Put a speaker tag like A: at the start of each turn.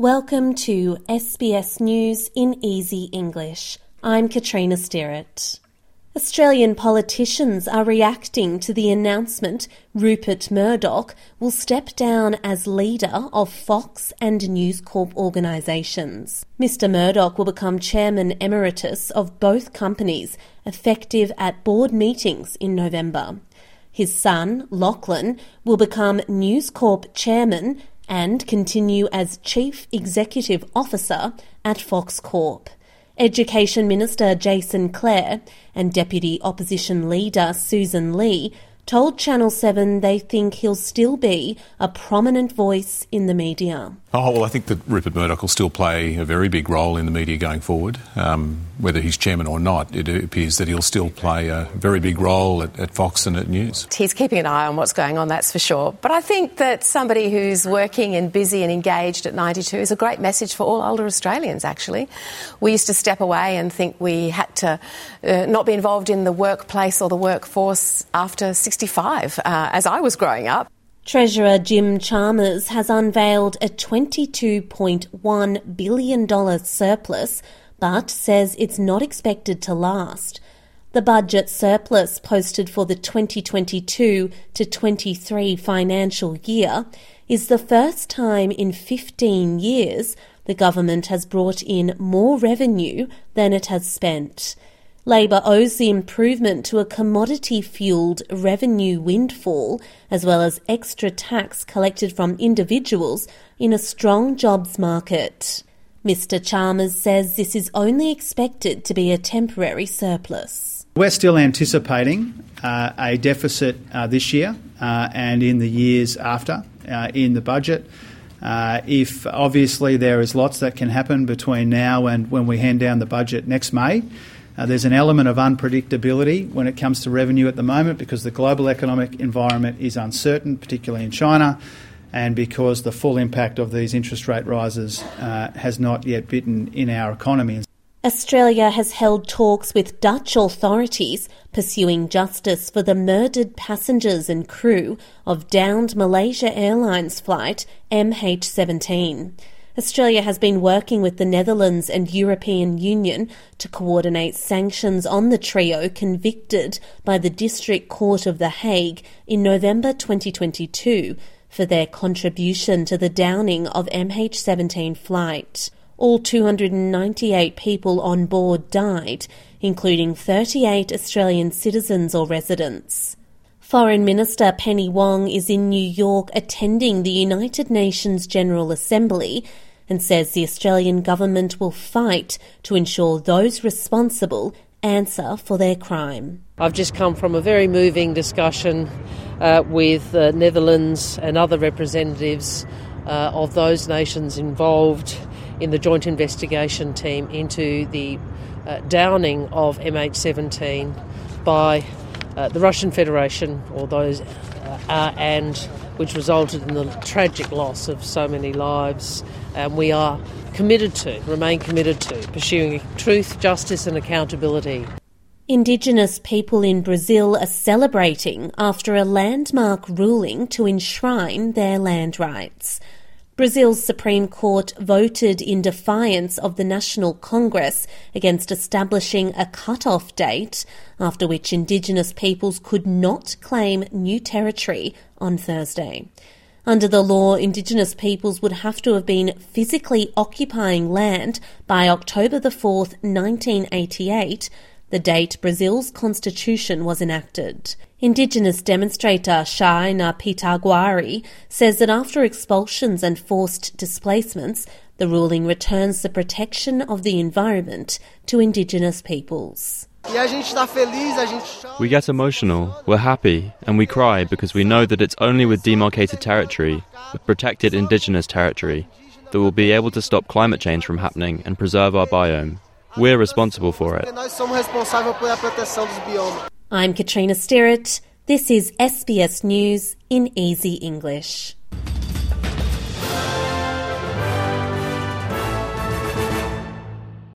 A: Welcome to SBS News in Easy English. I'm Katrina Sterrett. Australian politicians are reacting to the announcement Rupert Murdoch will step down as leader of Fox and News Corp organisations. Mr Murdoch will become chairman emeritus of both companies effective at board meetings in November. His son, Lachlan, will become News Corp chairman and continue as Chief Executive Officer at Fox Corp. Education Minister Jason Clare and Deputy Opposition Leader Susan Lee told Channel 7 they think he'll still be a prominent voice in the media.
B: Oh, well, I think that Rupert Murdoch will still play a very big role in the media going forward. Um, whether he's chairman or not, it appears that he'll still play a very big role at, at, Fox and at News.
C: He's keeping an eye on what's going on, that's for sure. But I think that somebody who's working and busy and engaged at 92 is a great message for all older Australians, actually. We used to step away and think we had to uh, not be involved in the workplace or the workforce after 65, uh, as I was growing up.
A: Treasurer Jim Chalmers has unveiled a $22.1 billion surplus, but says it's not expected to last. The budget surplus posted for the 2022 to 23 financial year is the first time in 15 years the government has brought in more revenue than it has spent. Labor owes the improvement to a commodity fueled revenue windfall, as well as extra tax collected from individuals in a strong jobs market. Mr. Chalmers says this is only expected to be a temporary surplus.
D: We're still anticipating uh, a deficit uh, this year uh, and in the years after uh, in the budget. Uh, if obviously there is lots that can happen between now and when we hand down the budget next May. Uh, there's an element of unpredictability when it comes to revenue at the moment because the global economic environment is uncertain, particularly in China, and because the full impact of these interest rate rises uh, has not yet bitten in our economy.
A: Australia has held talks with Dutch authorities pursuing justice for the murdered passengers and crew of downed Malaysia Airlines flight MH17. Australia has been working with the Netherlands and European Union to coordinate sanctions on the trio convicted by the District Court of The Hague in November 2022 for their contribution to the downing of MH17 flight. All 298 people on board died, including 38 Australian citizens or residents. Foreign Minister Penny Wong is in New York attending the United Nations General Assembly and says the Australian government will fight to ensure those responsible answer for their crime.
E: I've just come from a very moving discussion uh, with the Netherlands and other representatives uh, of those nations involved in the joint investigation team into the uh, downing of MH17 by uh, the Russian Federation or those uh, and which resulted in the tragic loss of so many lives. And we are committed to, remain committed to, pursuing truth, justice, and accountability.
A: Indigenous people in Brazil are celebrating after a landmark ruling to enshrine their land rights. Brazil's Supreme Court voted in defiance of the National Congress against establishing a cut-off date, after which Indigenous peoples could not claim new territory on Thursday. Under the law, Indigenous peoples would have to have been physically occupying land by October the 4th, 1988 the date Brazil's constitution was enacted. Indigenous demonstrator Shaina Pitaguari says that after expulsions and forced displacements, the ruling returns the protection of the environment to Indigenous peoples.
F: We get emotional, we're happy, and we cry because we know that it's only with demarcated territory, with protected indigenous territory, that we'll be able to stop climate change from happening and preserve our biome. We're responsible for it.
A: I'm Katrina Sterrett. This is SBS News in Easy English.